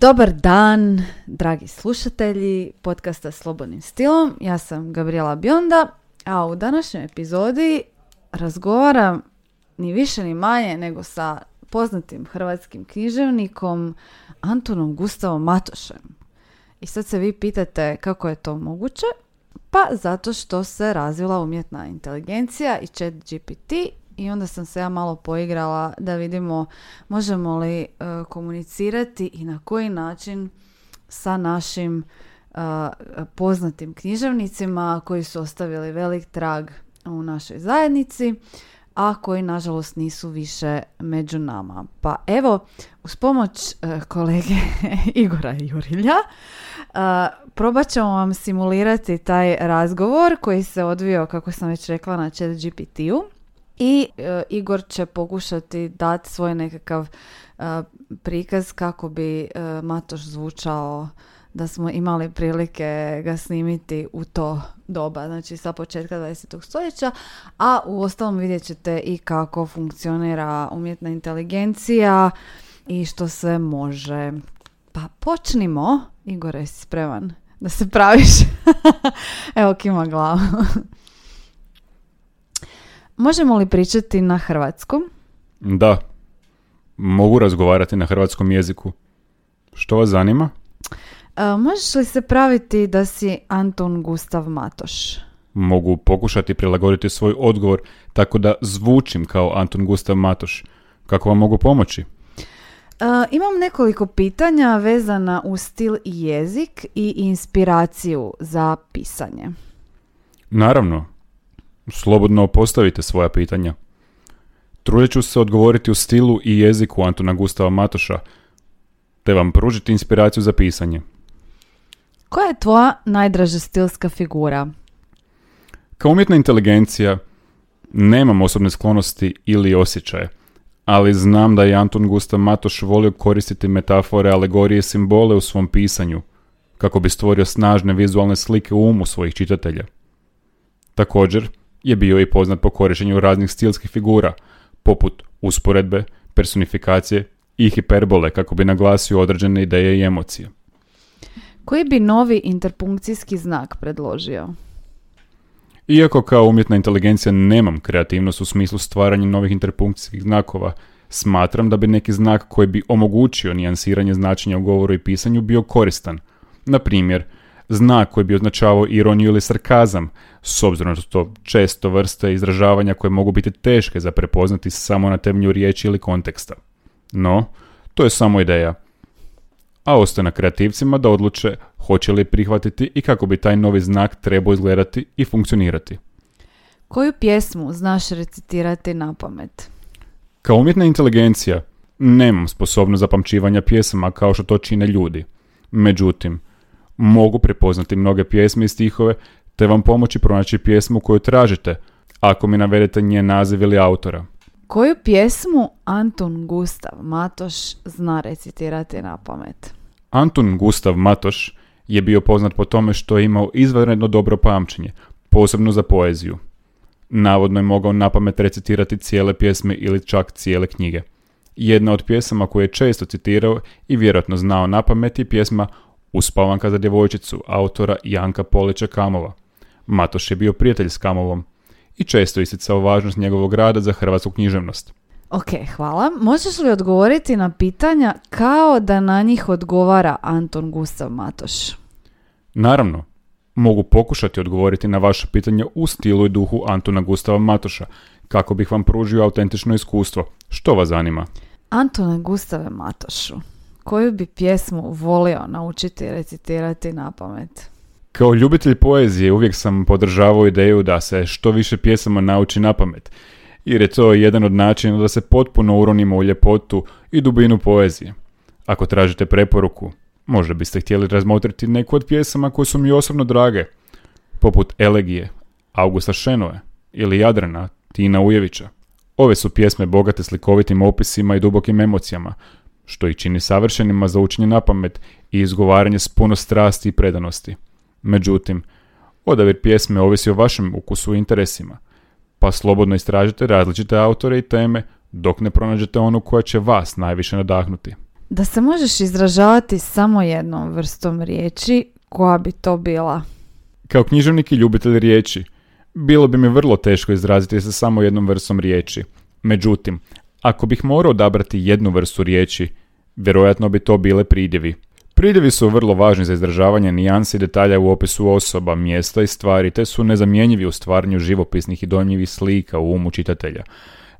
Dobar dan, dragi slušatelji podcasta Slobodnim stilom. Ja sam Gabriela Bionda, a u današnjoj epizodi razgovaram ni više ni manje nego sa poznatim hrvatskim književnikom Antonom Gustavom Matošem. I sad se vi pitate kako je to moguće? Pa zato što se razvila umjetna inteligencija i chat GPT i onda sam se ja malo poigrala da vidimo možemo li e, komunicirati i na koji način sa našim e, poznatim književnicima koji su ostavili velik trag u našoj zajednici, a koji nažalost nisu više među nama. Pa evo, uz pomoć e, kolege Igora Jurilja, probat ćemo vam simulirati taj razgovor koji se odvio, kako sam već rekla, na chat GPT-u i e, Igor će pokušati dati svoj nekakav e, prikaz kako bi e, Matoš zvučao da smo imali prilike ga snimiti u to doba, znači sa početka 20. stoljeća, a u ostalom vidjet ćete i kako funkcionira umjetna inteligencija i što se može. Pa počnimo. Igor, jesi spreman da se praviš? Evo kima glavu. Možemo li pričati na hrvatskom? Da. Mogu razgovarati na hrvatskom jeziku. Što vas zanima? E, možeš li se praviti da si Anton Gustav Matoš? Mogu pokušati prilagoditi svoj odgovor tako da zvučim kao Anton Gustav Matoš. Kako vam mogu pomoći? Uh, imam nekoliko pitanja vezana uz stil i jezik i inspiraciju za pisanje. Naravno, Slobodno postavite svoja pitanja. Trudit ću se odgovoriti u stilu i jeziku Antona Gustava Matoša, te vam pružiti inspiraciju za pisanje. Koja je tvoja najdraža stilska figura? Kao umjetna inteligencija nemam osobne sklonosti ili osjećaje, ali znam da je Anton Gustav Matoš volio koristiti metafore, alegorije i simbole u svom pisanju, kako bi stvorio snažne vizualne slike u umu svojih čitatelja. Također, je bio i poznat po korištenju raznih stilskih figura, poput usporedbe, personifikacije i hiperbole kako bi naglasio određene ideje i emocije. Koji bi novi interpunkcijski znak predložio? Iako kao umjetna inteligencija nemam kreativnost u smislu stvaranja novih interpunkcijskih znakova, smatram da bi neki znak koji bi omogućio nijansiranje značenja u govoru i pisanju bio koristan. Na primjer, znak koji bi označavao ironiju ili sarkazam, s obzirom da su to često vrste izražavanja koje mogu biti teške za prepoznati samo na temelju riječi ili konteksta. No, to je samo ideja. A ostaje na kreativcima da odluče hoće li prihvatiti i kako bi taj novi znak trebao izgledati i funkcionirati. Koju pjesmu znaš recitirati na pamet? Kao umjetna inteligencija nemam sposobnost zapamćivanja pjesama kao što to čine ljudi. Međutim, mogu prepoznati mnoge pjesme i stihove te vam pomoći pronaći pjesmu koju tražite ako mi navedete njen naziv ili autora. Koju pjesmu Anton Gustav Matoš zna recitirati na pamet? Anton Gustav Matoš je bio poznat po tome što je imao izvanredno dobro pamćenje, posebno za poeziju. Navodno je mogao na pamet recitirati cijele pjesme ili čak cijele knjige. Jedna od pjesama koje je često citirao i vjerojatno znao na pamet je pjesma Uspavanka za djevojčicu autora Janka Polića Kamova. Matoš je bio prijatelj s Kamovom i često isticao važnost njegovog rada za hrvatsku književnost. Ok, hvala. Možeš li odgovoriti na pitanja kao da na njih odgovara Anton Gustav Matoš? Naravno, mogu pokušati odgovoriti na vaše pitanje u stilu i duhu Antona Gustava Matoša, kako bih vam pružio autentično iskustvo. Što vas zanima? Antone Gustave Matošu, koju bi pjesmu volio naučiti recitirati na pamet? Kao ljubitelj poezije uvijek sam podržavao ideju da se što više pjesama nauči na pamet, jer je to jedan od načina da se potpuno uronimo u ljepotu i dubinu poezije. Ako tražite preporuku, možda biste htjeli razmotriti neku od pjesama koje su mi osobno drage, poput Elegije, Augusta Šenoje ili Jadrana, Tina Ujevića. Ove su pjesme bogate slikovitim opisima i dubokim emocijama, što ih čini savršenima za učenje na pamet i izgovaranje s puno strasti i predanosti. Međutim, odabir pjesme ovisi o vašem ukusu i interesima, pa slobodno istražite različite autore i teme dok ne pronađete onu koja će vas najviše nadahnuti. Da se možeš izražavati samo jednom vrstom riječi, koja bi to bila? Kao književnik i ljubitelj riječi, bilo bi mi vrlo teško izraziti se samo jednom vrstom riječi. Međutim, ako bih morao odabrati jednu vrstu riječi, vjerojatno bi to bile pridjevi. Pridjevi su vrlo važni za izražavanje nijansi i detalja u opisu osoba, mjesta i stvari, te su nezamjenjivi u stvaranju živopisnih i dojmljivih slika u umu čitatelja.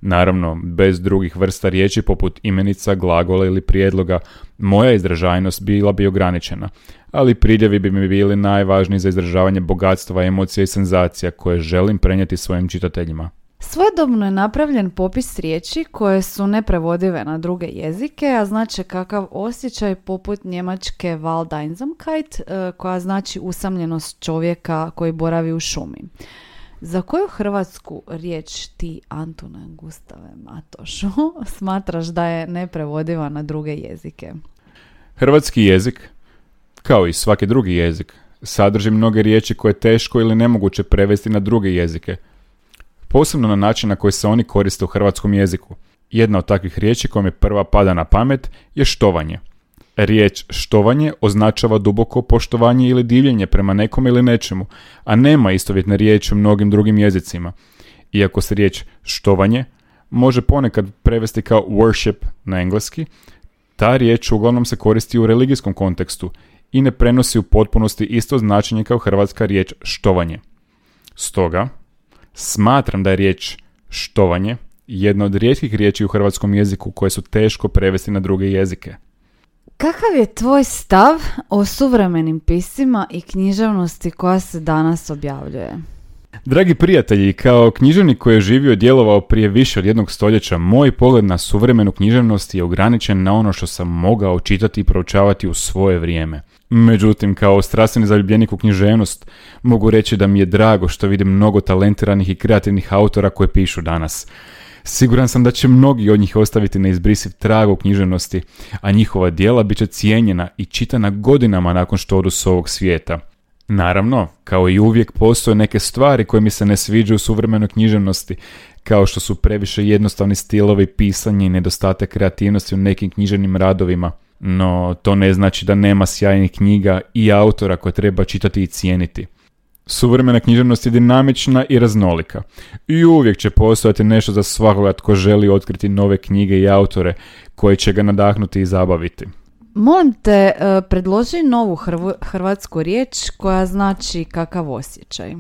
Naravno, bez drugih vrsta riječi poput imenica, glagola ili prijedloga, moja izražajnost bila bi ograničena, ali pridjevi bi mi bili najvažniji za izražavanje bogatstva, emocija i senzacija koje želim prenijeti svojim čitateljima. Svojedobno je napravljen popis riječi koje su neprevodive na druge jezike, a znači kakav osjećaj poput njemačke Waldeinsamkeit, e, koja znači usamljenost čovjeka koji boravi u šumi. Za koju hrvatsku riječ ti, Antune Gustave Matošu, smatraš da je neprevodiva na druge jezike? Hrvatski jezik, kao i svaki drugi jezik, sadrži mnoge riječi koje je teško ili nemoguće prevesti na druge jezike, posebno na način na koji se oni koriste u hrvatskom jeziku. Jedna od takvih riječi koja mi prva pada na pamet je štovanje. Riječ štovanje označava duboko poštovanje ili divljenje prema nekom ili nečemu, a nema istovjetne riječi u mnogim drugim jezicima. Iako se riječ štovanje može ponekad prevesti kao worship na engleski, ta riječ uglavnom se koristi u religijskom kontekstu i ne prenosi u potpunosti isto značenje kao hrvatska riječ štovanje. Stoga, smatram da je riječ štovanje jedna od rijetkih riječi u hrvatskom jeziku koje su teško prevesti na druge jezike. Kakav je tvoj stav o suvremenim pisima i književnosti koja se danas objavljuje? Dragi prijatelji, kao književnik koji je živio i djelovao prije više od jednog stoljeća, moj pogled na suvremenu književnost je ograničen na ono što sam mogao čitati i proučavati u svoje vrijeme. Međutim, kao strastveni zaljubljenik u književnost, mogu reći da mi je drago što vidim mnogo talentiranih i kreativnih autora koje pišu danas. Siguran sam da će mnogi od njih ostaviti neizbrisiv trag u književnosti, a njihova dijela bit će cijenjena i čitana godinama nakon što odu s ovog svijeta. Naravno, kao i uvijek postoje neke stvari koje mi se ne sviđaju u suvremenoj književnosti, kao što su previše jednostavni stilovi pisanja i nedostatak kreativnosti u nekim književnim radovima. No, to ne znači da nema sjajnih knjiga i autora koje treba čitati i cijeniti. Suvremena književnost je dinamična i raznolika. I uvijek će postojati nešto za svakoga tko želi otkriti nove knjige i autore koji će ga nadahnuti i zabaviti. Molim te, e, predloži novu hrvatsku riječ koja znači kakav osjećaj.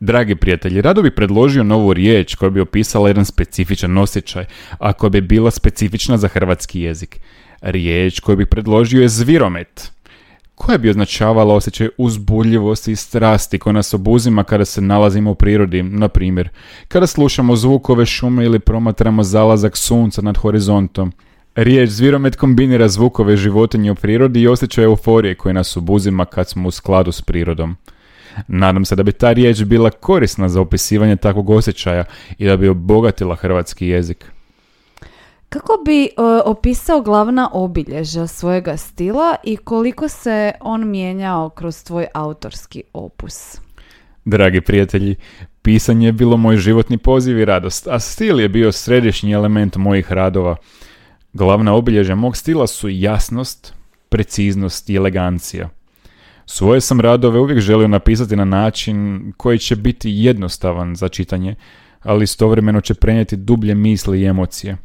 Dragi prijatelji, rado bi predložio novu riječ koja bi opisala jedan specifičan osjećaj, a koja bi bila specifična za hrvatski jezik. Riječ koju bih predložio je zviromet koja bi označavala osjećaj uzbuljivosti i strasti koja nas obuzima kada se nalazimo u prirodi, na primjer, kada slušamo zvukove šume ili promatramo zalazak sunca nad horizontom. Riječ zviromet kombinira zvukove životinje u prirodi i osjećaj euforije koje nas obuzima kad smo u skladu s prirodom. Nadam se da bi ta riječ bila korisna za opisivanje takvog osjećaja i da bi obogatila hrvatski jezik. Kako bi e, opisao glavna obilježja svojega stila i koliko se on mijenjao kroz tvoj autorski opus? Dragi prijatelji, pisanje je bilo moj životni poziv i radost, a stil je bio središnji element mojih radova. Glavna obilježja mog stila su jasnost, preciznost i elegancija. Svoje sam radove uvijek želio napisati na način koji će biti jednostavan za čitanje, ali istovremeno će prenijeti dublje misli i emocije.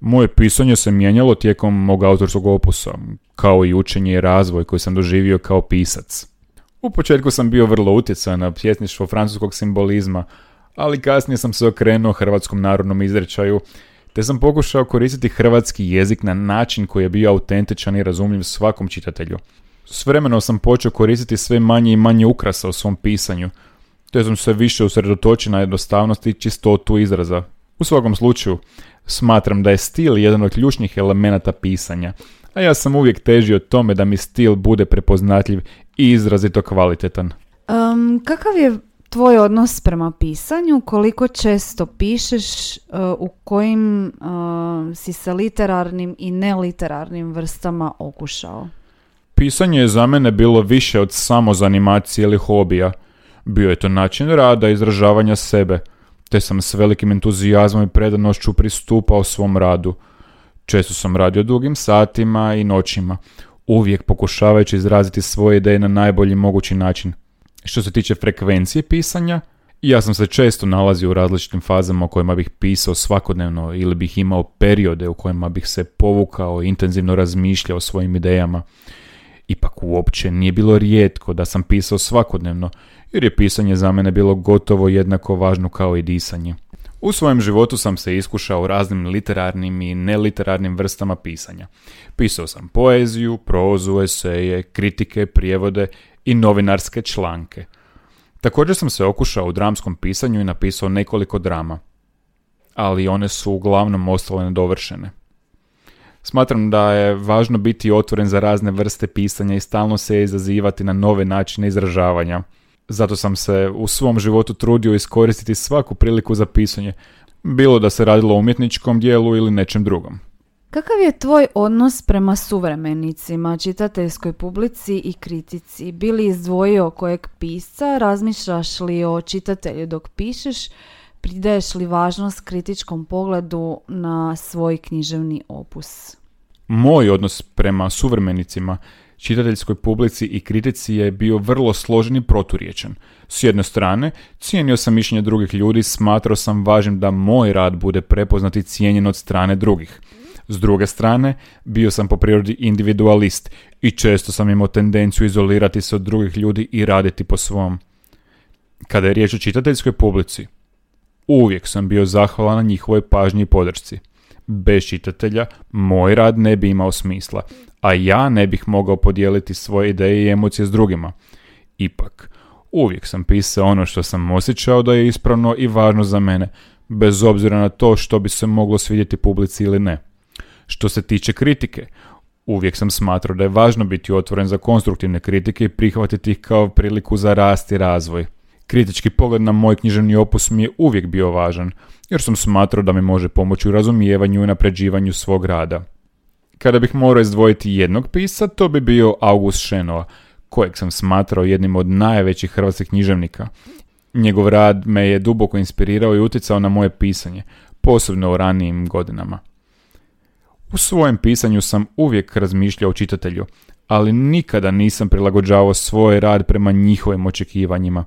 Moje pisanje se mijenjalo tijekom mog autorskog opusa, kao i učenje i razvoj koji sam doživio kao pisac. U početku sam bio vrlo utjecan na pjesništvo francuskog simbolizma, ali kasnije sam se okrenuo hrvatskom narodnom izrečaju, te sam pokušao koristiti hrvatski jezik na način koji je bio autentičan i razumljiv svakom čitatelju. S vremenom sam počeo koristiti sve manje i manje ukrasa u svom pisanju, te sam se više usredotočio na jednostavnost i čistotu izraza. U svakom slučaju, Smatram da je stil jedan od ključnih elemenata pisanja, a ja sam uvijek težio tome da mi stil bude prepoznatljiv i izrazito kvalitetan. Um, kakav je tvoj odnos prema pisanju, koliko često pišeš, uh, u kojim uh, si sa literarnim i neliterarnim vrstama okušao? Pisanje je za mene bilo više od samozanimacije ili hobija. Bio je to način rada, izražavanja sebe – te sam s velikim entuzijazmom i predanošću pristupao svom radu. Često sam radio dugim satima i noćima, uvijek pokušavajući izraziti svoje ideje na najbolji mogući način. Što se tiče frekvencije pisanja, ja sam se često nalazio u različitim fazama u kojima bih pisao svakodnevno ili bih imao periode u kojima bih se povukao i intenzivno razmišljao o svojim idejama. Ipak uopće nije bilo rijetko da sam pisao svakodnevno, jer je pisanje za mene bilo gotovo jednako važno kao i disanje. U svojem životu sam se iskušao raznim literarnim i neliterarnim vrstama pisanja. Pisao sam poeziju, prozu, eseje, kritike, prijevode i novinarske članke. Također sam se okušao u dramskom pisanju i napisao nekoliko drama, ali one su uglavnom ostale nedovršene. Smatram da je važno biti otvoren za razne vrste pisanja i stalno se izazivati na nove načine izražavanja. Zato sam se u svom životu trudio iskoristiti svaku priliku za pisanje, bilo da se radilo o umjetničkom dijelu ili nečem drugom. Kakav je tvoj odnos prema suvremenicima, čitateljskoj publici i kritici? Bili izdvojio kojeg pisca? Razmišljaš li o čitatelju dok pišeš? Pridaješ li važnost kritičkom pogledu na svoj književni opus? Moj odnos prema suvremenicima, čitateljskoj publici i kritici je bio vrlo složen i proturječan. S jedne strane, cijenio sam mišljenje drugih ljudi, smatrao sam važnim da moj rad bude prepoznat i cijenjen od strane drugih. S druge strane, bio sam po prirodi individualist i često sam imao tendenciju izolirati se od drugih ljudi i raditi po svom. Kada je riječ o čitateljskoj publici, uvijek sam bio zahvalan na njihovoj pažnji i podršci. Bez čitatelja moj rad ne bi imao smisla, a ja ne bih mogao podijeliti svoje ideje i emocije s drugima. Ipak, uvijek sam pisao ono što sam osjećao da je ispravno i važno za mene, bez obzira na to što bi se moglo svidjeti publici ili ne. Što se tiče kritike, uvijek sam smatrao da je važno biti otvoren za konstruktivne kritike i prihvatiti ih kao priliku za rast i razvoj. Kritički pogled na moj književni opus mi je uvijek bio važan, jer sam smatrao da mi može pomoći u razumijevanju i napređivanju svog rada. Kada bih morao izdvojiti jednog pisa, to bi bio August Šenova, kojeg sam smatrao jednim od najvećih hrvatskih književnika. Njegov rad me je duboko inspirirao i utjecao na moje pisanje, posebno u ranijim godinama. U svojem pisanju sam uvijek razmišljao o čitatelju, ali nikada nisam prilagođavao svoj rad prema njihovim očekivanjima.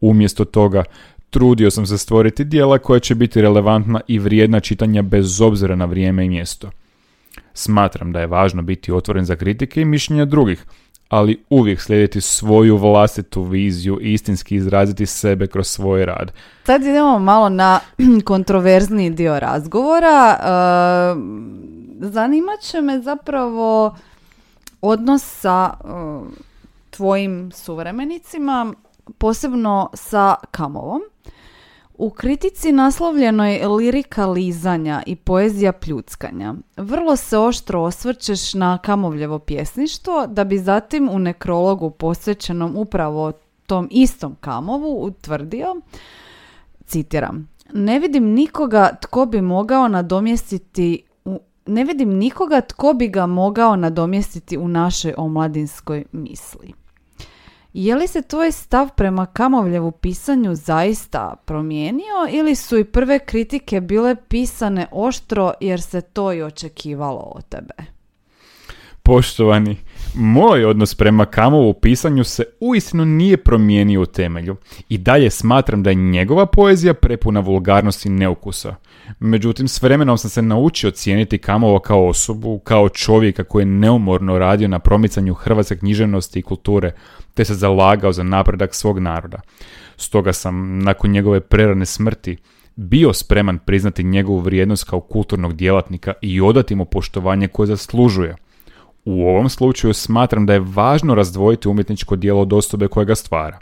Umjesto toga, trudio sam se stvoriti dijela koja će biti relevantna i vrijedna čitanja bez obzira na vrijeme i mjesto. Smatram da je važno biti otvoren za kritike i mišljenja drugih, ali uvijek slijediti svoju vlastitu viziju i istinski izraziti sebe kroz svoj rad. Sad idemo malo na kontroverzni dio razgovora. Zanimat će me zapravo odnos sa uh, tvojim suvremenicima, posebno sa Kamovom. U kritici naslovljenoj lirika lizanja i poezija pljuckanja vrlo se oštro osvrćeš na Kamovljevo pjesništvo da bi zatim u nekrologu posvećenom upravo tom istom Kamovu utvrdio, citiram, ne vidim nikoga tko bi mogao nadomjestiti ne vidim nikoga tko bi ga mogao nadomjestiti u našoj omladinskoj misli. Je li se tvoj stav prema Kamovljevu pisanju zaista promijenio ili su i prve kritike bile pisane oštro jer se to i očekivalo od tebe? Poštovani, moj odnos prema Kamovu pisanju se uistinu nije promijenio u temelju i dalje smatram da je njegova poezija prepuna vulgarnosti neukusa. Međutim, s vremenom sam se naučio cijeniti Kamova kao osobu, kao čovjeka koji je neumorno radio na promicanju hrvatske književnosti i kulture, te se zalagao za napredak svog naroda. Stoga sam, nakon njegove prerane smrti, bio spreman priznati njegovu vrijednost kao kulturnog djelatnika i odati mu poštovanje koje zaslužuje. U ovom slučaju smatram da je važno razdvojiti umjetničko djelo od osobe koja ga stvara.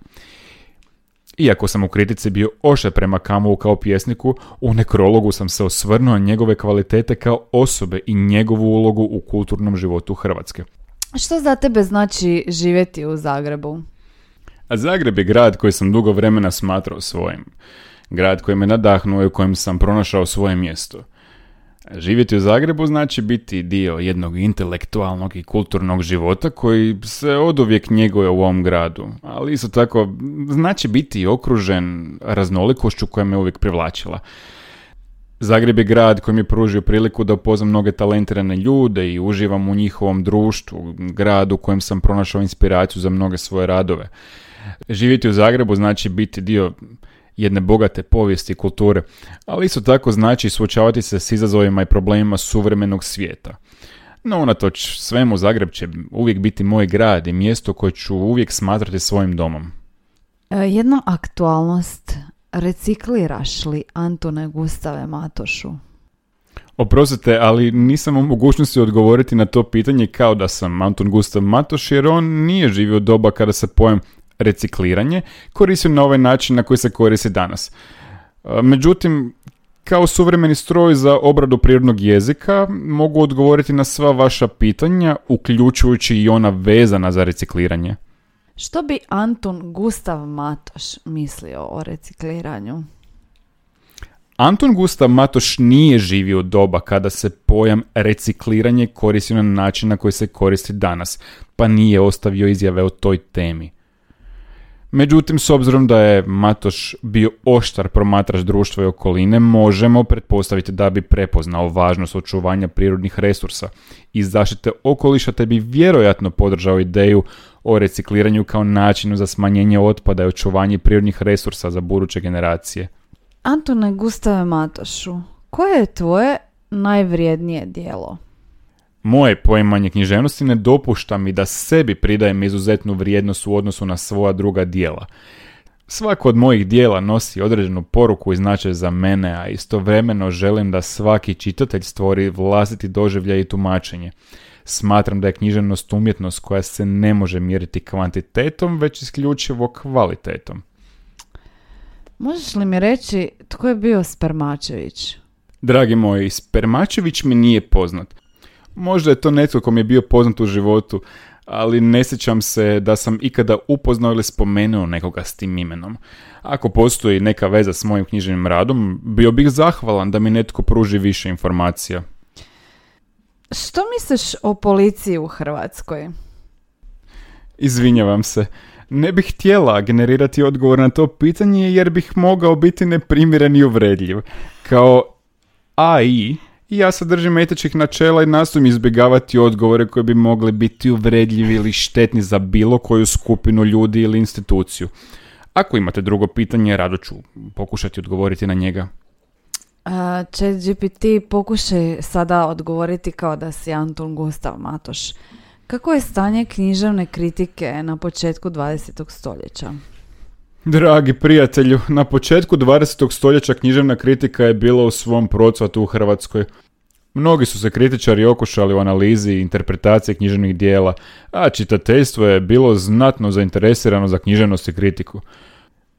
Iako sam u kritici bio oše prema Kamovu kao pjesniku, u nekrologu sam se osvrnuo na njegove kvalitete kao osobe i njegovu ulogu u kulturnom životu Hrvatske. Što za tebe znači živjeti u Zagrebu? A Zagreb je grad koji sam dugo vremena smatrao svojim. Grad koji me nadahnuo i u kojem sam pronašao svoje mjesto. Živjeti u Zagrebu znači biti dio jednog intelektualnog i kulturnog života koji se oduvijek njeguje u ovom gradu, ali isto tako znači biti okružen raznolikošću koja me uvijek privlačila. Zagreb je grad koji mi pružio priliku da upoznam mnoge talentirane ljude i uživam u njihovom društvu, grad u kojem sam pronašao inspiraciju za mnoge svoje radove. Živjeti u Zagrebu znači biti dio jedne bogate povijesti i kulture, ali isto tako znači suočavati se s izazovima i problemima suvremenog svijeta. No, unatoč svemu Zagreb će uvijek biti moj grad i mjesto koje ću uvijek smatrati svojim domom. E, jedna aktualnost. Recikliraš li Antone Gustave Matošu? Oprostite, ali nisam u mogućnosti odgovoriti na to pitanje kao da sam Anton Gustav Matoš, jer on nije živio doba kada se pojem recikliranje koristio na ovaj način na koji se koristi danas. E, međutim, kao suvremeni stroj za obradu prirodnog jezika mogu odgovoriti na sva vaša pitanja, uključujući i ona vezana za recikliranje. Što bi Anton Gustav Matoš mislio o recikliranju? Anton Gustav Matoš nije živio doba kada se pojam recikliranje koristio na način na koji se koristi danas, pa nije ostavio izjave o toj temi. Međutim, s obzirom da je Matoš bio oštar promatrač društva i okoline, možemo pretpostaviti da bi prepoznao važnost očuvanja prirodnih resursa i zaštite okoliša, te bi vjerojatno podržao ideju o recikliranju kao načinu za smanjenje otpada i očuvanje prirodnih resursa za buduće generacije. Antone Gustave Matošu, koje je tvoje najvrijednije dijelo? Moje poimanje književnosti ne dopušta mi da sebi pridajem izuzetnu vrijednost u odnosu na svoja druga dijela. Svako od mojih dijela nosi određenu poruku i značaj za mene, a istovremeno želim da svaki čitatelj stvori vlastiti doživljaj i tumačenje. Smatram da je književnost umjetnost koja se ne može mjeriti kvantitetom, već isključivo kvalitetom. Možeš li mi reći tko je bio Spermačević? Dragi moji, Spermačević mi nije poznat. Možda je to netko ko mi je bio poznat u životu, ali ne sjećam se da sam ikada upoznao ili spomenuo nekoga s tim imenom. Ako postoji neka veza s mojim književnim radom, bio bih zahvalan da mi netko pruži više informacija. Što misliš o policiji u Hrvatskoj? Izvinjavam se. Ne bih htjela generirati odgovor na to pitanje jer bih mogao biti neprimjeren i uvredljiv. Kao AI i ja se držim etičkih načela i nastojim izbjegavati odgovore koji bi mogli biti uvredljivi ili štetni za bilo koju skupinu ljudi ili instituciju. Ako imate drugo pitanje, rado ću pokušati odgovoriti na njega. Uh, Chat GPT pokušaj sada odgovoriti kao da si Anton Gustav Matoš. Kako je stanje književne kritike na početku 20. stoljeća? Dragi prijatelju, na početku 20. stoljeća književna kritika je bila u svom procvatu u Hrvatskoj. Mnogi su se kritičari okušali u analizi i interpretaciji književnih dijela, a čitateljstvo je bilo znatno zainteresirano za književnost i kritiku.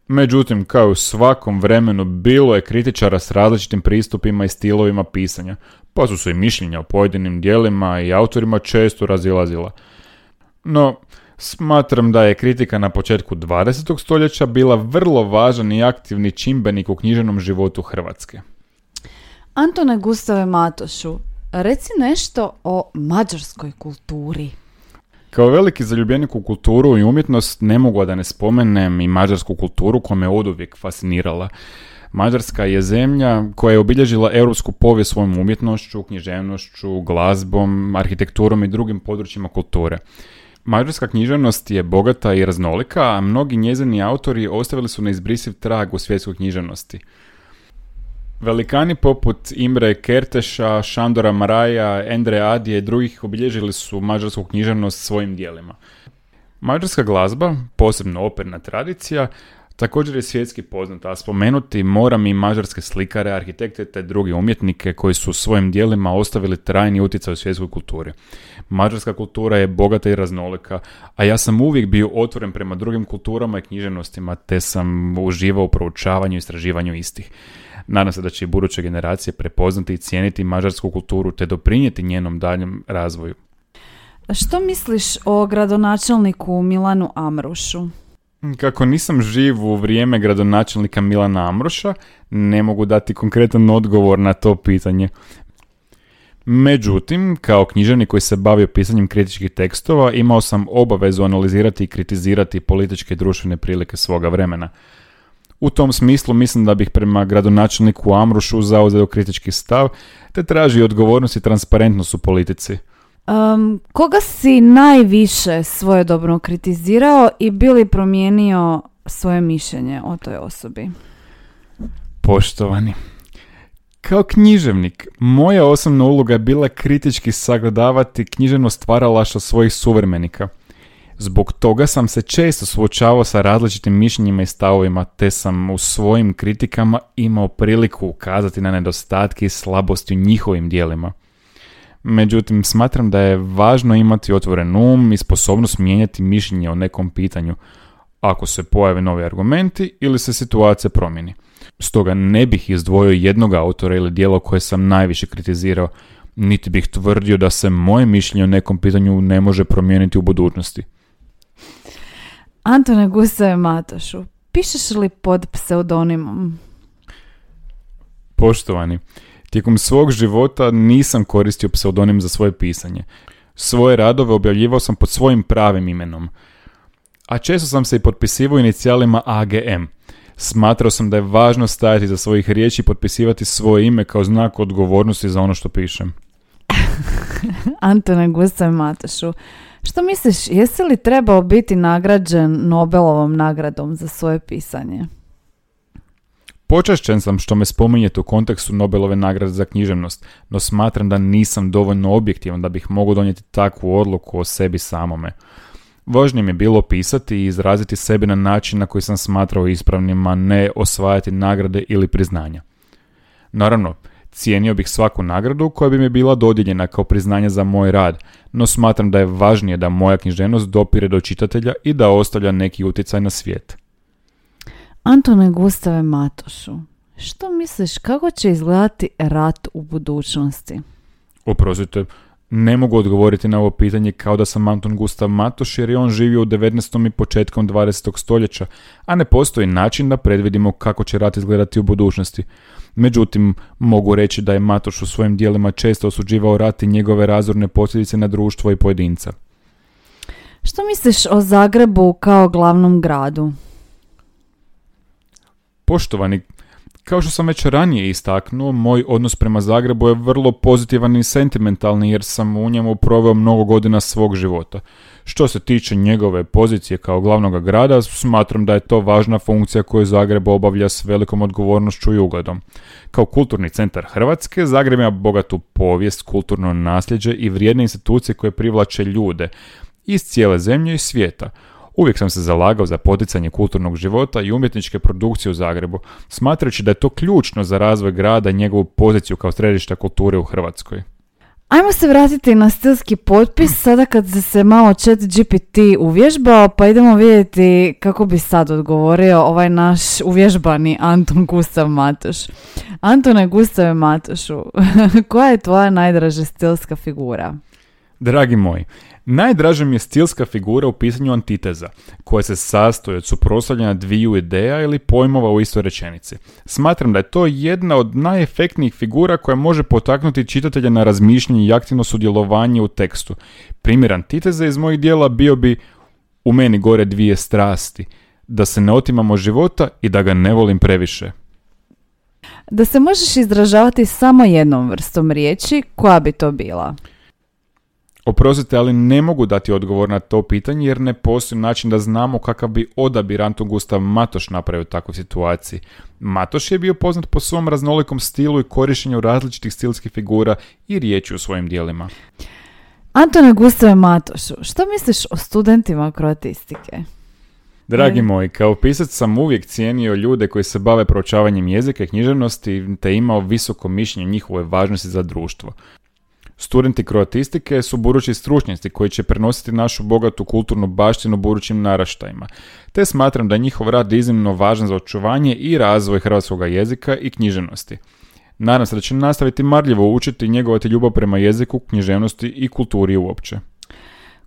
Međutim, kao u svakom vremenu, bilo je kritičara s različitim pristupima i stilovima pisanja, pa su se i mišljenja o pojedinim dijelima i autorima često razilazila. No, Smatram da je kritika na početku 20. stoljeća bila vrlo važan i aktivni čimbenik u književnom životu Hrvatske. Antone Gustave Matošu, reci nešto o mađarskoj kulturi. Kao veliki zaljubljenik u kulturu i umjetnost ne mogu da ne spomenem i mađarsku kulturu koja me oduvijek fascinirala. Mađarska je zemlja koja je obilježila europsku povijest svojom umjetnošću, književnošću, glazbom, arhitekturom i drugim područjima kulture. Mađarska književnost je bogata i raznolika, a mnogi njezini autori ostavili su neizbrisiv trag u svjetskoj književnosti. Velikani poput Imre Kerteša, Šandora Maraja, Endre Adije i drugih obilježili su mađarsku književnost svojim dijelima. Mađarska glazba, posebno operna tradicija, Također je svjetski poznat, a spomenuti moram i mađarske slikare, arhitekte te druge umjetnike koji su svojim dijelima ostavili trajni utjecaj u svjetskoj kulturi. Mađarska kultura je bogata i raznolika, a ja sam uvijek bio otvoren prema drugim kulturama i književnostima, te sam uživao u proučavanju i istraživanju istih. Nadam se da će i buduće generacije prepoznati i cijeniti mađarsku kulturu te doprinijeti njenom daljem razvoju. Što misliš o gradonačelniku Milanu Amrušu? Kako nisam živ u vrijeme gradonačelnika Milana Amroša, ne mogu dati konkretan odgovor na to pitanje. Međutim, kao književnik koji se bavio pisanjem kritičkih tekstova, imao sam obavezu analizirati i kritizirati političke i društvene prilike svoga vremena. U tom smislu mislim da bih prema gradonačelniku Amrušu zauzeo kritički stav, te traži odgovornost i transparentnost u politici. Um, koga si najviše svojedobno kritizirao i bili promijenio svoje mišljenje o toj osobi? Poštovani, kao književnik, moja osobna uloga je bila kritički sagledavati književno stvaralaštvo svojih suvremenika. Zbog toga sam se često suočavao sa različitim mišljenjima i stavovima, te sam u svojim kritikama imao priliku ukazati na nedostatke i slabosti u njihovim dijelima. Međutim, smatram da je važno imati otvoren um i sposobnost mijenjati mišljenje o nekom pitanju, ako se pojave novi argumenti ili se situacija promijeni. Stoga ne bih izdvojio jednog autora ili dijelo koje sam najviše kritizirao, niti bih tvrdio da se moje mišljenje o nekom pitanju ne može promijeniti u budućnosti. Antone Gustave Matošu, pišeš li pod pseudonimom? Poštovani, tijekom svog života nisam koristio pseudonim za svoje pisanje. Svoje radove objavljivao sam pod svojim pravim imenom. A često sam se i potpisivao inicijalima AGM. Smatrao sam da je važno stajati za svojih riječi i potpisivati svoje ime kao znak odgovornosti za ono što pišem. Antone Gustave Matošu, što misliš, jesi li trebao biti nagrađen Nobelovom nagradom za svoje pisanje? Počašćen sam što me spominjete u kontekstu Nobelove nagrade za književnost, no smatram da nisam dovoljno objektivan da bih mogao donijeti takvu odluku o sebi samome. Važnije mi je bilo pisati i izraziti sebi na način na koji sam smatrao ispravnim, a ne osvajati nagrade ili priznanja. Naravno, cijenio bih svaku nagradu koja bi mi bila dodijeljena kao priznanje za moj rad, no smatram da je važnije da moja književnost dopire do čitatelja i da ostavlja neki utjecaj na svijet. Antone Gustave Matošu, što misliš kako će izgledati rat u budućnosti? Oprostite, ne mogu odgovoriti na ovo pitanje kao da sam Anton Gustav Matoš jer je on živio u 19. i početkom 20. stoljeća, a ne postoji način da predvidimo kako će rat izgledati u budućnosti. Međutim, mogu reći da je Matoš u svojim dijelima često osuđivao rat i njegove razorne posljedice na društvo i pojedinca. Što misliš o Zagrebu kao glavnom gradu? Poštovani, kao što sam već ranije istaknuo, moj odnos prema Zagrebu je vrlo pozitivan i sentimentalni jer sam u njemu proveo mnogo godina svog života. Što se tiče njegove pozicije kao glavnog grada, smatram da je to važna funkcija koju Zagreb obavlja s velikom odgovornošću i ugodom. Kao kulturni centar Hrvatske, Zagreb ima bogatu povijest, kulturno nasljeđe i vrijedne institucije koje privlače ljude iz cijele zemlje i svijeta. Uvijek sam se zalagao za poticanje kulturnog života i umjetničke produkcije u Zagrebu, smatrajući da je to ključno za razvoj grada i njegovu poziciju kao središta kulture u Hrvatskoj. Ajmo se vratiti na stilski potpis, sada kad se malo chat GPT uvježbao, pa idemo vidjeti kako bi sad odgovorio ovaj naš uvježbani Anton Gustav Matoš. Antone Gustave Matošu, koja je tvoja najdraža stilska figura? Dragi moji, Najdraža mi je stilska figura u pisanju antiteza, koja se sastoji od suprotstavljanja dviju ideja ili pojmova u istoj rečenici. Smatram da je to jedna od najefektnijih figura koja može potaknuti čitatelja na razmišljanje i aktivno sudjelovanje u tekstu. Primjer antiteze iz mojih dijela bio bi u meni gore dvije strasti, da se ne otimamo života i da ga ne volim previše. Da se možeš izražavati samo jednom vrstom riječi, koja bi to bila? Oprostite, ali ne mogu dati odgovor na to pitanje jer ne postoji način da znamo kakav bi odabir Anton Gustav Matoš napravio u takvoj situaciji. Matoš je bio poznat po svom raznolikom stilu i korištenju različitih stilskih figura i riječi u svojim dijelima. Antone Gustave Matošu, što misliš o studentima kroatistike? Dragi moji, kao pisac sam uvijek cijenio ljude koji se bave proučavanjem jezika i književnosti te imao visoko mišljenje njihove važnosti za društvo. Studenti kroatistike su budući stručnjaci koji će prenositi našu bogatu kulturnu baštinu budućim naraštajima, te smatram da je njihov rad iznimno važan za očuvanje i razvoj hrvatskog jezika i književnosti. Nadam se da će nastaviti marljivo učiti i njegovati ljubav prema jeziku, književnosti i kulturi uopće.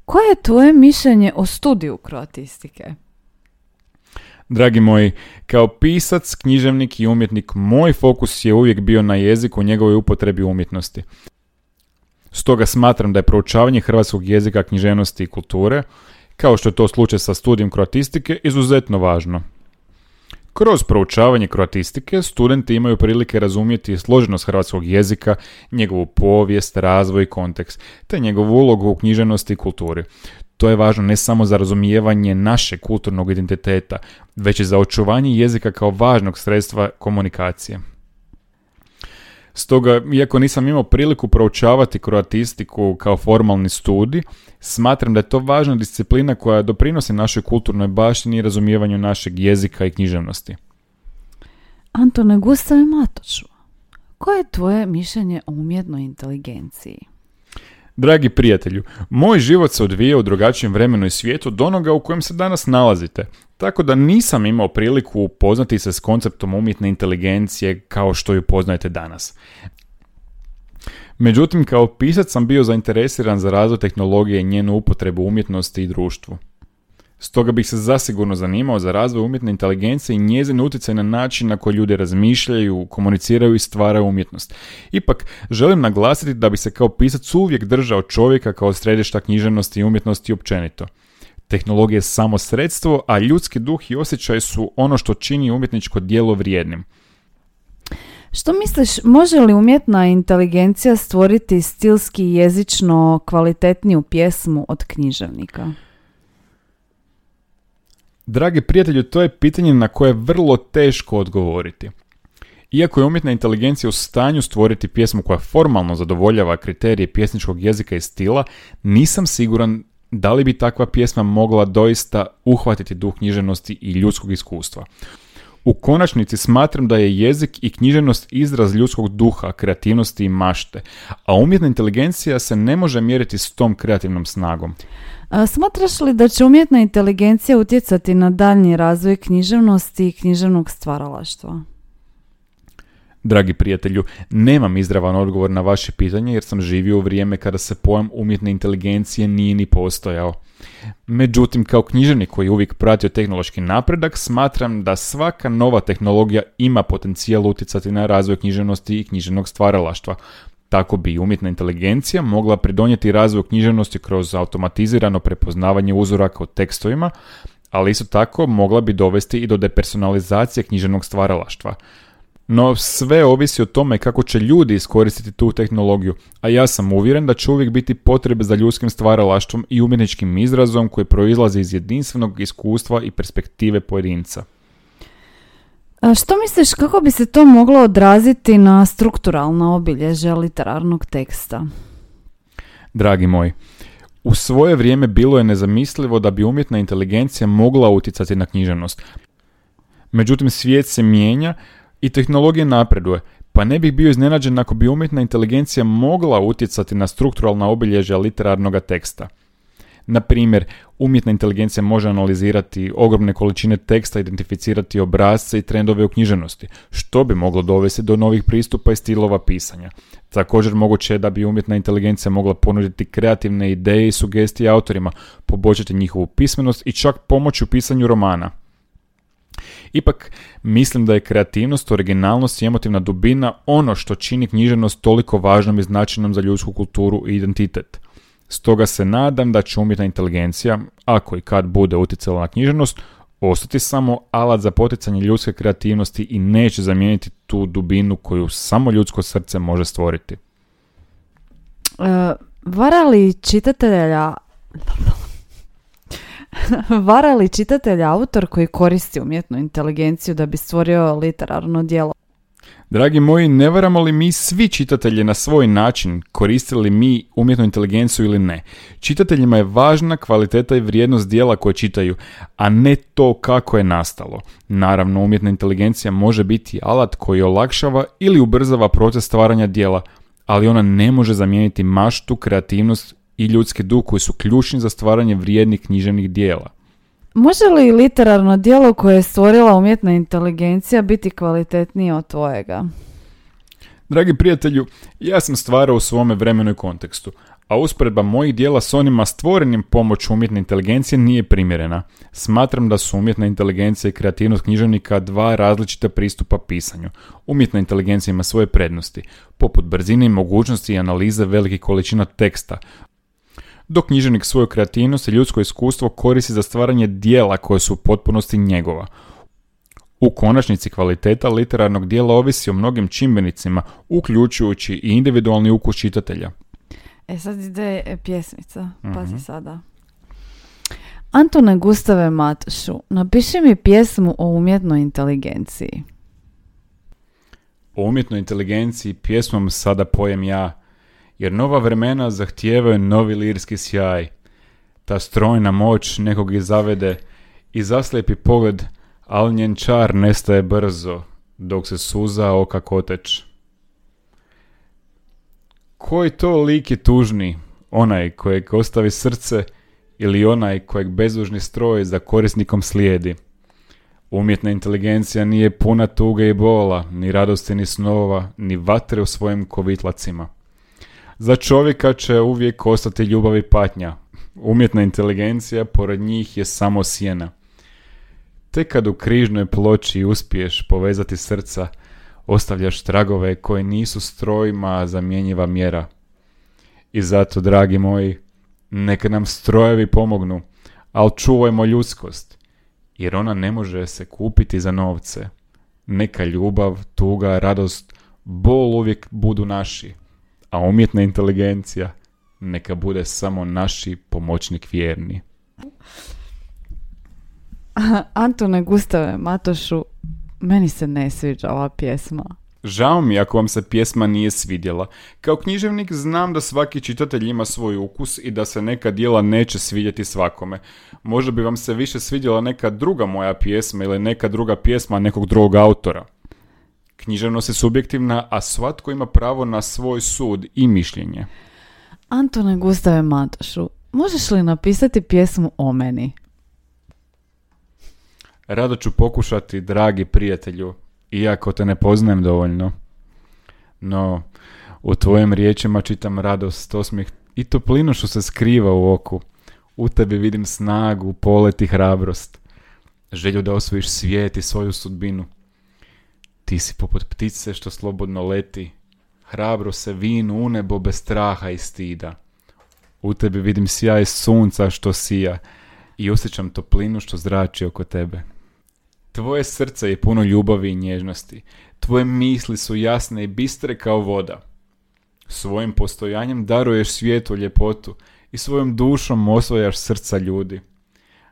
Koje je tvoje mišljenje o studiju kroatistike? Dragi moji, kao pisac, književnik i umjetnik, moj fokus je uvijek bio na jeziku, njegovoj upotrebi umjetnosti. Stoga smatram da je proučavanje hrvatskog jezika, književnosti i kulture, kao što je to slučaj sa studijem kroatistike, izuzetno važno. Kroz proučavanje kroatistike studenti imaju prilike razumjeti složenost hrvatskog jezika, njegovu povijest, razvoj i kontekst, te njegovu ulogu u knjiženosti i kulturi. To je važno ne samo za razumijevanje našeg kulturnog identiteta, već i za očuvanje jezika kao važnog sredstva komunikacije. Stoga, iako nisam imao priliku proučavati kroatistiku kao formalni studij, smatram da je to važna disciplina koja doprinosi našoj kulturnoj baštini i razumijevanju našeg jezika i književnosti. Antone Gustave Matoču, koje je tvoje mišljenje o umjetnoj inteligenciji? Dragi prijatelju, moj život se odvija u drugačijem vremenu i svijetu od onoga u kojem se danas nalazite, tako da nisam imao priliku upoznati se s konceptom umjetne inteligencije kao što ju poznajete danas. Međutim, kao pisac sam bio zainteresiran za razvoj tehnologije i njenu upotrebu umjetnosti i društvu. Stoga bih se zasigurno zanimao za razvoj umjetne inteligencije i njezin utjecaj na način na koji ljudi razmišljaju, komuniciraju i stvaraju umjetnost. Ipak, želim naglasiti da bi se kao pisac uvijek držao čovjeka kao središta književnosti i umjetnosti općenito. Tehnologija je samo sredstvo, a ljudski duh i osjećaj su ono što čini umjetničko djelo vrijednim. Što misliš, može li umjetna inteligencija stvoriti stilski jezično kvalitetniju pjesmu od književnika? Dragi prijatelju, to je pitanje na koje je vrlo teško odgovoriti. Iako je umjetna inteligencija u stanju stvoriti pjesmu koja formalno zadovoljava kriterije pjesničkog jezika i stila, nisam siguran da li bi takva pjesma mogla doista uhvatiti duh književnosti i ljudskog iskustva. U konačnici smatram da je jezik i književnost izraz ljudskog duha, kreativnosti i mašte, a umjetna inteligencija se ne može mjeriti s tom kreativnom snagom. Smatraš li da će umjetna inteligencija utjecati na daljnji razvoj književnosti i književnog stvaralaštva? Dragi prijatelju, nemam izravan odgovor na vaše pitanje jer sam živio u vrijeme kada se pojam umjetne inteligencije nije ni postojao. Međutim, kao književnik koji uvijek pratio tehnološki napredak, smatram da svaka nova tehnologija ima potencijal utjecati na razvoj književnosti i književnog stvaralaštva, tako bi umjetna inteligencija mogla pridonijeti razvoju književnosti kroz automatizirano prepoznavanje uzoraka u tekstovima, ali isto tako mogla bi dovesti i do depersonalizacije književnog stvaralaštva. No sve ovisi o tome kako će ljudi iskoristiti tu tehnologiju, a ja sam uvjeren da će uvijek biti potrebe za ljudskim stvaralaštvom i umjetničkim izrazom koji proizlazi iz jedinstvenog iskustva i perspektive pojedinca. A što misliš kako bi se to moglo odraziti na strukturalna obilježja literarnog teksta? Dragi moj, u svoje vrijeme bilo je nezamislivo da bi umjetna inteligencija mogla utjecati na književnost. Međutim, svijet se mijenja i tehnologija napreduje, pa ne bih bio iznenađen ako bi umjetna inteligencija mogla utjecati na strukturalna obilježja literarnog teksta. Na primjer, umjetna inteligencija može analizirati ogromne količine teksta, identificirati obrazce i trendove u književnosti, što bi moglo dovesti do novih pristupa i stilova pisanja. Također moguće je da bi umjetna inteligencija mogla ponuditi kreativne ideje i sugestije autorima, poboljšati njihovu pismenost i čak pomoći u pisanju romana. Ipak, mislim da je kreativnost, originalnost i emotivna dubina ono što čini književnost toliko važnom i značajnom za ljudsku kulturu i identitet. Stoga se nadam da će umjetna inteligencija, ako i kad bude utjecala na književnost, ostati samo alat za poticanje ljudske kreativnosti i neće zamijeniti tu dubinu koju samo ljudsko srce može stvoriti. Uh, vara li čitatelja vara li čitatelja autor koji koristi umjetnu inteligenciju da bi stvorio literarno djelo? Dragi moji, ne varamo li mi svi čitatelji na svoj način, koristili mi umjetnu inteligenciju ili ne? Čitateljima je važna kvaliteta i vrijednost dijela koje čitaju, a ne to kako je nastalo. Naravno, umjetna inteligencija može biti alat koji olakšava ili ubrzava proces stvaranja dijela, ali ona ne može zamijeniti maštu, kreativnost i ljudski duh koji su ključni za stvaranje vrijednih književnih dijela. Može li literarno djelo koje je stvorila umjetna inteligencija biti kvalitetnije od tvojega? Dragi prijatelju, ja sam stvarao u svome vremenu i kontekstu, a usporedba mojih dijela s onima stvorenim pomoću umjetne inteligencije nije primjerena. Smatram da su umjetna inteligencija i kreativnost književnika dva različita pristupa pisanju. Umjetna inteligencija ima svoje prednosti, poput brzine i mogućnosti i analize velikih količina teksta, dok književnik svoju kreativnost i ljudsko iskustvo koristi za stvaranje dijela koje su u potpunosti njegova. U konačnici kvaliteta literarnog dijela ovisi o mnogim čimbenicima, uključujući i individualni ukus čitatelja. E sad ide pjesmica, pazi Mhm. sada. Antone Gustave Matošu, napiši mi pjesmu o umjetnoj inteligenciji. O umjetnoj inteligenciji pjesmom sada pojem ja, jer nova vremena zahtijevaju novi lirski sjaj. Ta strojna moć nekog i zavede i zaslijepi pogled, ali njen čar nestaje brzo, dok se suza oka koteč. Koji to lik je tužni, onaj kojeg ostavi srce ili onaj kojeg bezdužni stroj za korisnikom slijedi? Umjetna inteligencija nije puna tuge i bola, ni radosti ni snova, ni vatre u svojim kovitlacima. Za čovjeka će uvijek ostati ljubav i patnja. Umjetna inteligencija pored njih je samo sjena. Tek kad u križnoj ploči uspiješ povezati srca, ostavljaš tragove koji nisu strojima zamjenjiva mjera. I zato, dragi moji, neka nam strojevi pomognu, ali čuvajmo ljudskost, jer ona ne može se kupiti za novce. Neka ljubav, tuga, radost, bol uvijek budu naši, a umjetna inteligencija neka bude samo naši pomoćnik vjerni. Antone Gustave Matošu, meni se ne sviđa ova pjesma. Žao mi ako vam se pjesma nije svidjela. Kao književnik znam da svaki čitatelj ima svoj ukus i da se neka dijela neće svidjeti svakome. Možda bi vam se više svidjela neka druga moja pjesma ili neka druga pjesma nekog drugog autora. Književnost je subjektivna, a svatko ima pravo na svoj sud i mišljenje. Antone Gustave Matošu, možeš li napisati pjesmu o meni? Rado ću pokušati, dragi prijatelju, iako te ne poznajem dovoljno. No, u tvojim riječima čitam radost, osmijeh i toplinu što se skriva u oku. U tebi vidim snagu, polet i hrabrost. Želju da osvojiš svijet i svoju sudbinu. Ti si poput ptice što slobodno leti. Hrabro se vinu u nebo bez straha i stida. U tebi vidim sjaj sunca što sija i osjećam toplinu što zrači oko tebe. Tvoje srce je puno ljubavi i nježnosti. Tvoje misli su jasne i bistre kao voda. Svojim postojanjem daruješ svijetu ljepotu i svojom dušom osvojaš srca ljudi.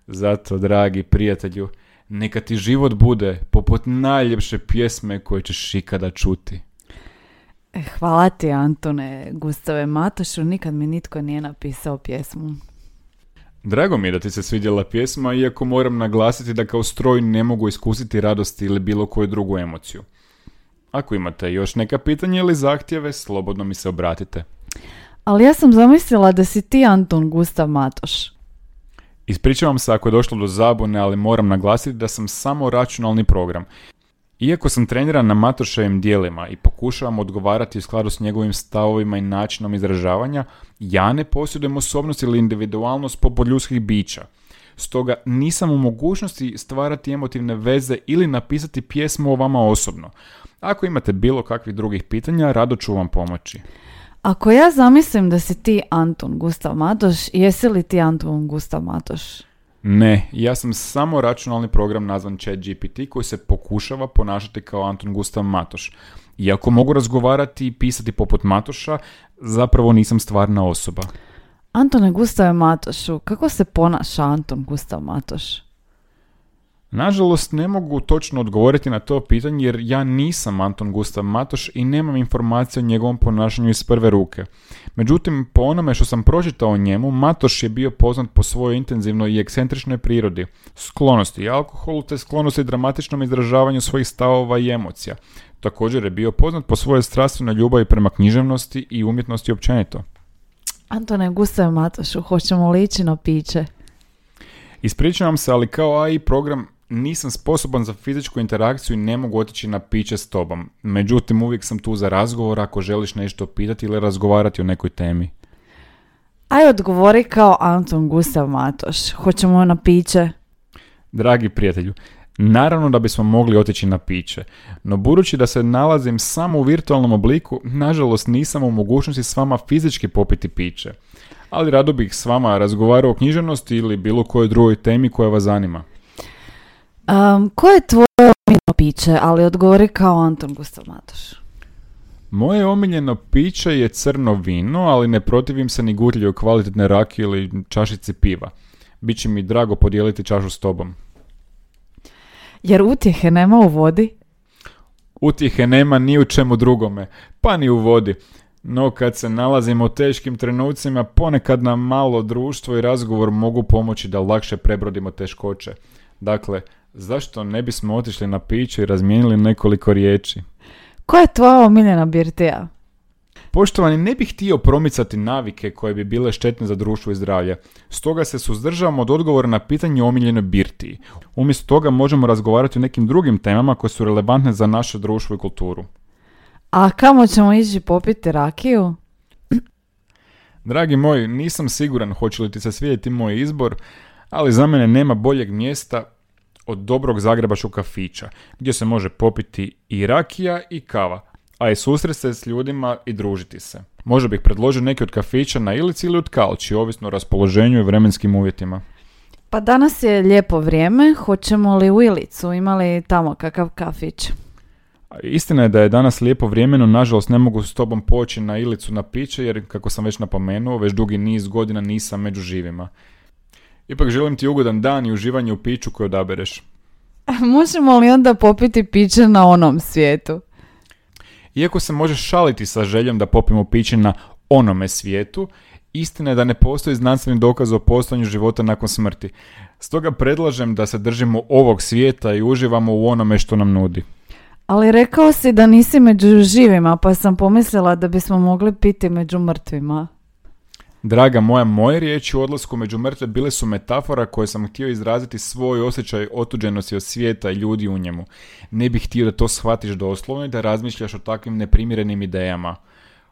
Zato, dragi prijatelju, neka ti život bude poput najljepše pjesme koje ćeš ikada čuti. E, Hvala ti Antone Gustave Matošu, nikad mi nitko nije napisao pjesmu. Drago mi je da ti se svidjela pjesma, iako moram naglasiti da kao stroj ne mogu iskusiti radost ili bilo koju drugu emociju. Ako imate još neka pitanja ili zahtjeve, slobodno mi se obratite. Ali ja sam zamislila da si ti Anton Gustav Matoš. Ispričavam se ako je došlo do zabune, ali moram naglasiti da sam samo računalni program. Iako sam treniran na Matoševim dijelima i pokušavam odgovarati u skladu s njegovim stavovima i načinom izražavanja, ja ne posjedujem osobnost ili individualnost poput ljudskih bića. Stoga nisam u mogućnosti stvarati emotivne veze ili napisati pjesmu o vama osobno. Ako imate bilo kakvih drugih pitanja, rado ću vam pomoći. Ako ja zamislim da si ti Anton Gustav Matoš, jesi li ti Anton Gustav Matoš? Ne, ja sam samo računalni program nazvan ChatGPT koji se pokušava ponašati kao Anton Gustav Matoš. Iako mogu razgovarati i pisati poput Matoša, zapravo nisam stvarna osoba. Antone Gustave Matošu, kako se ponaša Anton Gustav Matoš? Nažalost, ne mogu točno odgovoriti na to pitanje jer ja nisam Anton Gustav Matoš i nemam informacije o njegovom ponašanju iz prve ruke. Međutim, po onome što sam pročitao o njemu, Matoš je bio poznat po svojoj intenzivnoj i ekscentričnoj prirodi, sklonosti alkoholu te sklonosti dramatičnom izražavanju svojih stavova i emocija. Također je bio poznat po svojoj strastvenoj ljubavi prema književnosti i umjetnosti općenito. Antone Gustave Matošu, hoćemo li ići na piće? Ispričavam se, ali kao AI program nisam sposoban za fizičku interakciju i ne mogu otići na piće s tobom. Međutim, uvijek sam tu za razgovor ako želiš nešto pitati ili razgovarati o nekoj temi. Aj odgovori kao Anton Gustav Matoš. Hoćemo na piće? Dragi prijatelju, naravno da bismo mogli otići na piće, no budući da se nalazim samo u virtualnom obliku, nažalost nisam u mogućnosti s vama fizički popiti piće. Ali rado bih s vama razgovarao o književnosti ili bilo kojoj drugoj temi koja vas zanima. Um, koje je tvoje omiljeno piće, ali odgovori kao Anton Gustav Matoš. Moje omiljeno piće je crno vino, ali ne protivim se ni gurlju kvalitetne rakije ili čašici piva. Biće mi drago podijeliti čašu s tobom. Jer utjehe nema u vodi? Utjehe nema ni u čemu drugome, pa ni u vodi. No kad se nalazimo u teškim trenucima, ponekad nam malo društvo i razgovor mogu pomoći da lakše prebrodimo teškoće. Dakle, zašto ne bismo otišli na piće i razmijenili nekoliko riječi? Koja je tvoja omiljena birtija? Poštovani, ne bih htio promicati navike koje bi bile štetne za društvo i zdravlje. Stoga se suzdržavamo od odgovora na pitanje o omiljenoj birtiji. Umjesto toga možemo razgovarati o nekim drugim temama koje su relevantne za naše društvo i kulturu. A kamo ćemo ići popiti rakiju? Dragi moj, nisam siguran hoće li ti se svidjeti moj izbor, ali za mene nema boljeg mjesta od dobrog zagrebačkog kafića, gdje se može popiti i rakija i kava, a i susresti se s ljudima i družiti se. Možda bih predložio neki od kafića na Ilici ili od Kalči, ovisno o raspoloženju i vremenskim uvjetima. Pa danas je lijepo vrijeme, hoćemo li u Ilicu, imali tamo kakav kafić? Istina je da je danas lijepo vrijeme, no nažalost ne mogu s tobom poći na Ilicu na piće, jer kako sam već napomenuo, već dugi niz godina nisam među živima. Ipak želim ti ugodan dan i uživanje u piću koju odabereš. Možemo li onda popiti piće na onom svijetu? Iako se može šaliti sa željom da popimo piće na onome svijetu, istina je da ne postoji znanstveni dokaz o postojanju života nakon smrti. Stoga predlažem da se držimo ovog svijeta i uživamo u onome što nam nudi. Ali rekao si da nisi među živima, pa sam pomislila da bismo mogli piti među mrtvima. Draga moja, moje riječi u odlasku među mrtve bile su metafora koje sam htio izraziti svoj osjećaj otuđenosti od svijeta i ljudi u njemu. Ne bih htio da to shvatiš doslovno i da razmišljaš o takvim neprimjerenim idejama.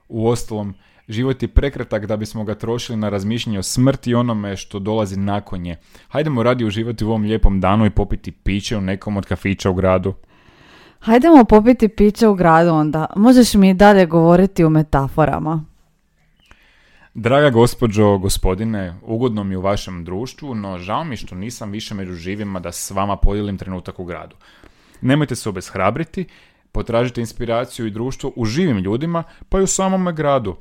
U ostalom, život je prekratak da bismo ga trošili na razmišljanje o smrti i onome što dolazi nakon nje. Hajdemo radi uživati u ovom lijepom danu i popiti piće u nekom od kafića u gradu. Hajdemo popiti piće u gradu onda. Možeš mi i dalje govoriti u metaforama. Draga gospođo, gospodine, ugodno mi u vašem društvu, no žao mi što nisam više među živima da s vama podijelim trenutak u gradu. Nemojte se obeshrabriti, potražite inspiraciju i društvo u živim ljudima, pa i u samome gradu.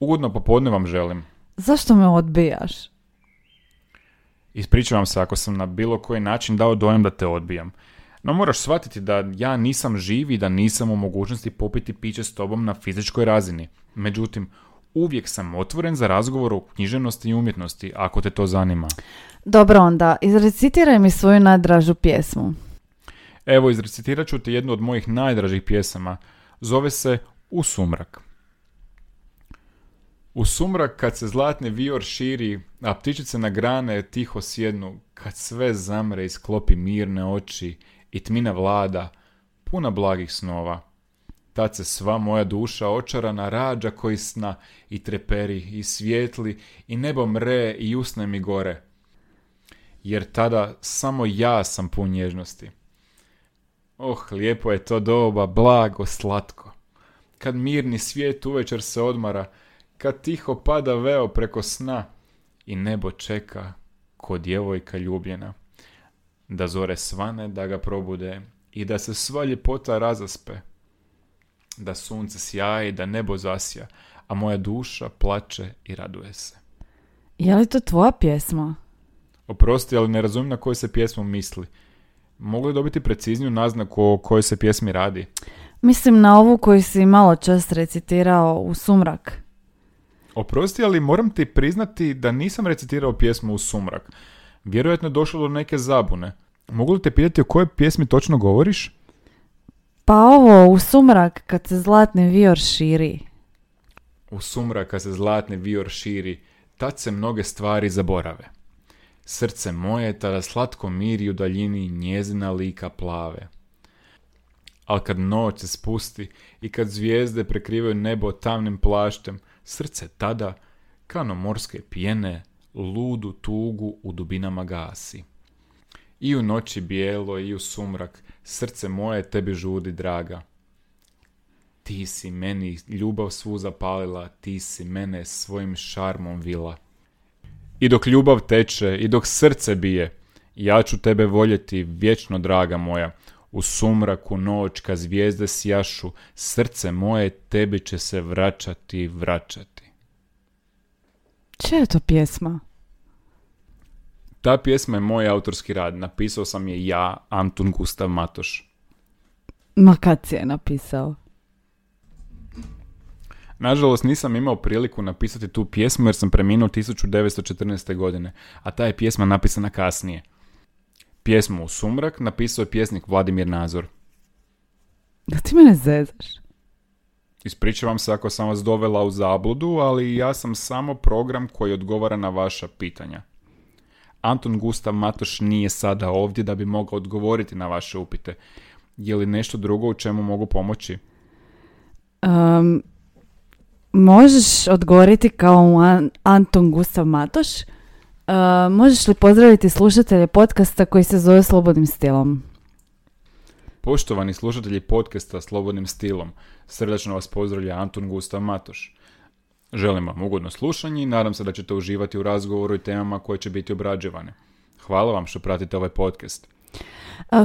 Ugodno popodne vam želim. Zašto me odbijaš? Ispričavam se ako sam na bilo koji način dao dojam da te odbijam. No moraš shvatiti da ja nisam živ i da nisam u mogućnosti popiti piće s tobom na fizičkoj razini. Međutim, uvijek sam otvoren za razgovor o književnosti i umjetnosti, ako te to zanima. Dobro onda, izrecitiraj mi svoju najdražu pjesmu. Evo, izrecitirat ću ti jednu od mojih najdražih pjesama. Zove se U sumrak. U sumrak kad se zlatni vior širi, a ptičice na grane tiho sjednu, kad sve zamre i sklopi mirne oči i tmina vlada, puna blagih snova. Tad se sva moja duša očarana rađa koji sna i treperi i svijetli i nebo mre i usne mi gore. Jer tada samo ja sam pun nježnosti. Oh, lijepo je to doba, blago, slatko. Kad mirni svijet uvečer se odmara, kad tiho pada veo preko sna i nebo čeka ko djevojka ljubljena. Da zore svane, da ga probude i da se sva ljepota razaspe da sunce sjaje i da nebo zasja, a moja duša plače i raduje se. Je li to tvoja pjesma? Oprosti, ali ne razumijem na koju se pjesmu misli. Mogu li dobiti precizniju naznaku o kojoj se pjesmi radi? Mislim na ovu koju si malo čas recitirao u sumrak. Oprosti, ali moram ti priznati da nisam recitirao pjesmu u sumrak. Vjerojatno je došlo do neke zabune. Mogu li te pitati o kojoj pjesmi točno govoriš? Pa ovo, u sumrak kad se zlatni vior širi. U sumrak kad se zlatni vior širi, tad se mnoge stvari zaborave. Srce moje tada slatko miri u daljini njezina lika plave. Al kad noć se spusti i kad zvijezde prekrivaju nebo tamnim plaštem, srce tada, kano morske pjene, ludu tugu u dubinama gasi. I u noći bijelo i u sumrak, srce moje tebi žudi draga. Ti si meni ljubav svu zapalila, ti si mene svojim šarmom vila. I dok ljubav teče, i dok srce bije, ja ću tebe voljeti vječno, draga moja. U sumraku noć, kad zvijezde sjašu, srce moje tebi će se vraćati, vraćati. Čija je to pjesma? Ta pjesma je moj autorski rad. Napisao sam je ja, Antun Gustav Matoš. Ma kad si je napisao? Nažalost nisam imao priliku napisati tu pjesmu jer sam preminuo 1914. godine, a ta je pjesma napisana kasnije. Pjesmu u sumrak napisao je pjesnik Vladimir Nazor. Da ti mene zezaš? Ispričavam se ako sam vas dovela u zabludu, ali ja sam samo program koji odgovara na vaša pitanja. Anton Gustav Matoš nije sada ovdje da bi mogao odgovoriti na vaše upite. Je li nešto drugo u čemu mogu pomoći? Um, možeš odgovoriti kao Anton Gustav Matoš. Uh, možeš li pozdraviti slušatelje podcasta koji se zove Slobodnim stilom? Poštovani slušatelji podcasta Slobodnim stilom, srdačno vas pozdravlja Anton Gustav Matoš. Želim vam ugodno slušanje i nadam se da ćete uživati u razgovoru i temama koje će biti obrađivane. Hvala vam što pratite ovaj podcast.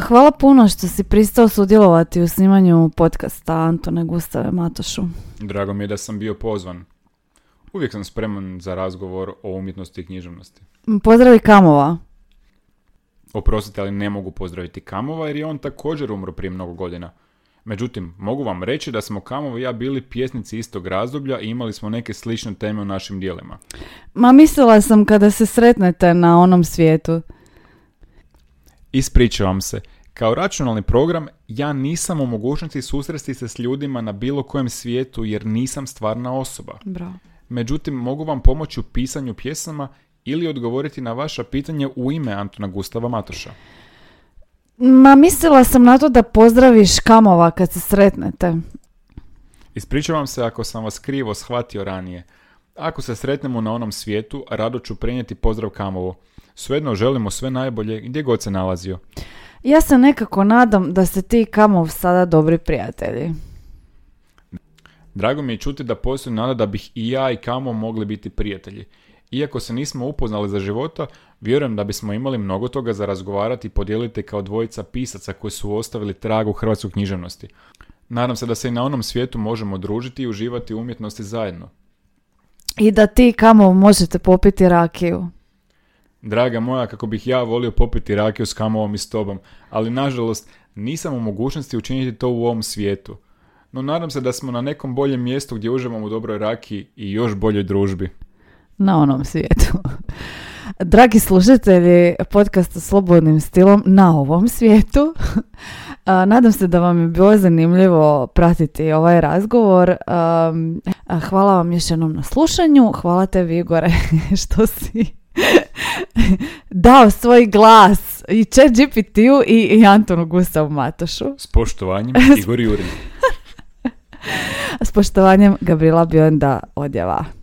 Hvala puno što si pristao sudjelovati u snimanju podcasta Antone Gustave Matošu. Drago mi je da sam bio pozvan. Uvijek sam spreman za razgovor o umjetnosti i književnosti. Pozdravi Kamova. Oprostite, ali ne mogu pozdraviti Kamova jer je on također umro prije mnogo godina. Međutim, mogu vam reći da smo Kamov i ja bili pjesnici istog razdoblja i imali smo neke slične teme u našim dijelima. Ma mislila sam kada se sretnete na onom svijetu. Ispričavam se. Kao računalni program ja nisam u mogućnosti susresti se s ljudima na bilo kojem svijetu jer nisam stvarna osoba. Bravo. Međutim, mogu vam pomoći u pisanju pjesama ili odgovoriti na vaša pitanje u ime Antona Gustava Matoša. Ma mislila sam na to da pozdraviš Kamova kad se sretnete. Ispričavam se ako sam vas krivo shvatio ranije. Ako se sretnemo na onom svijetu, rado ću prenijeti pozdrav Kamovu. Svejedno želimo sve najbolje gdje god se nalazio. Ja se nekako nadam da ste ti i Kamov sada dobri prijatelji. Drago mi je čuti da postoji nada da bih i ja i Kamo mogli biti prijatelji. Iako se nismo upoznali za života, vjerujem da bismo imali mnogo toga za razgovarati i podijeliti kao dvojica pisaca koji su ostavili trag u hrvatskoj književnosti. Nadam se da se i na onom svijetu možemo družiti i uživati umjetnosti zajedno. I da ti kamo možete popiti rakiju. Draga moja, kako bih ja volio popiti rakiju s kamovom i s tobom, ali nažalost nisam u mogućnosti učiniti to u ovom svijetu. No nadam se da smo na nekom boljem mjestu gdje uživamo u dobroj rakiji i još boljoj družbi na onom svijetu. Dragi slušatelji podcasta Slobodnim stilom na ovom svijetu, nadam se da vam je bilo zanimljivo pratiti ovaj razgovor. Hvala vam još jednom na slušanju. Hvala tebi Igore što si dao svoj glas i chat GPT-u i, i Antonu Gustavu Matošu. S poštovanjem Igor Jurin. S poštovanjem Gabriela Bionda Odjava.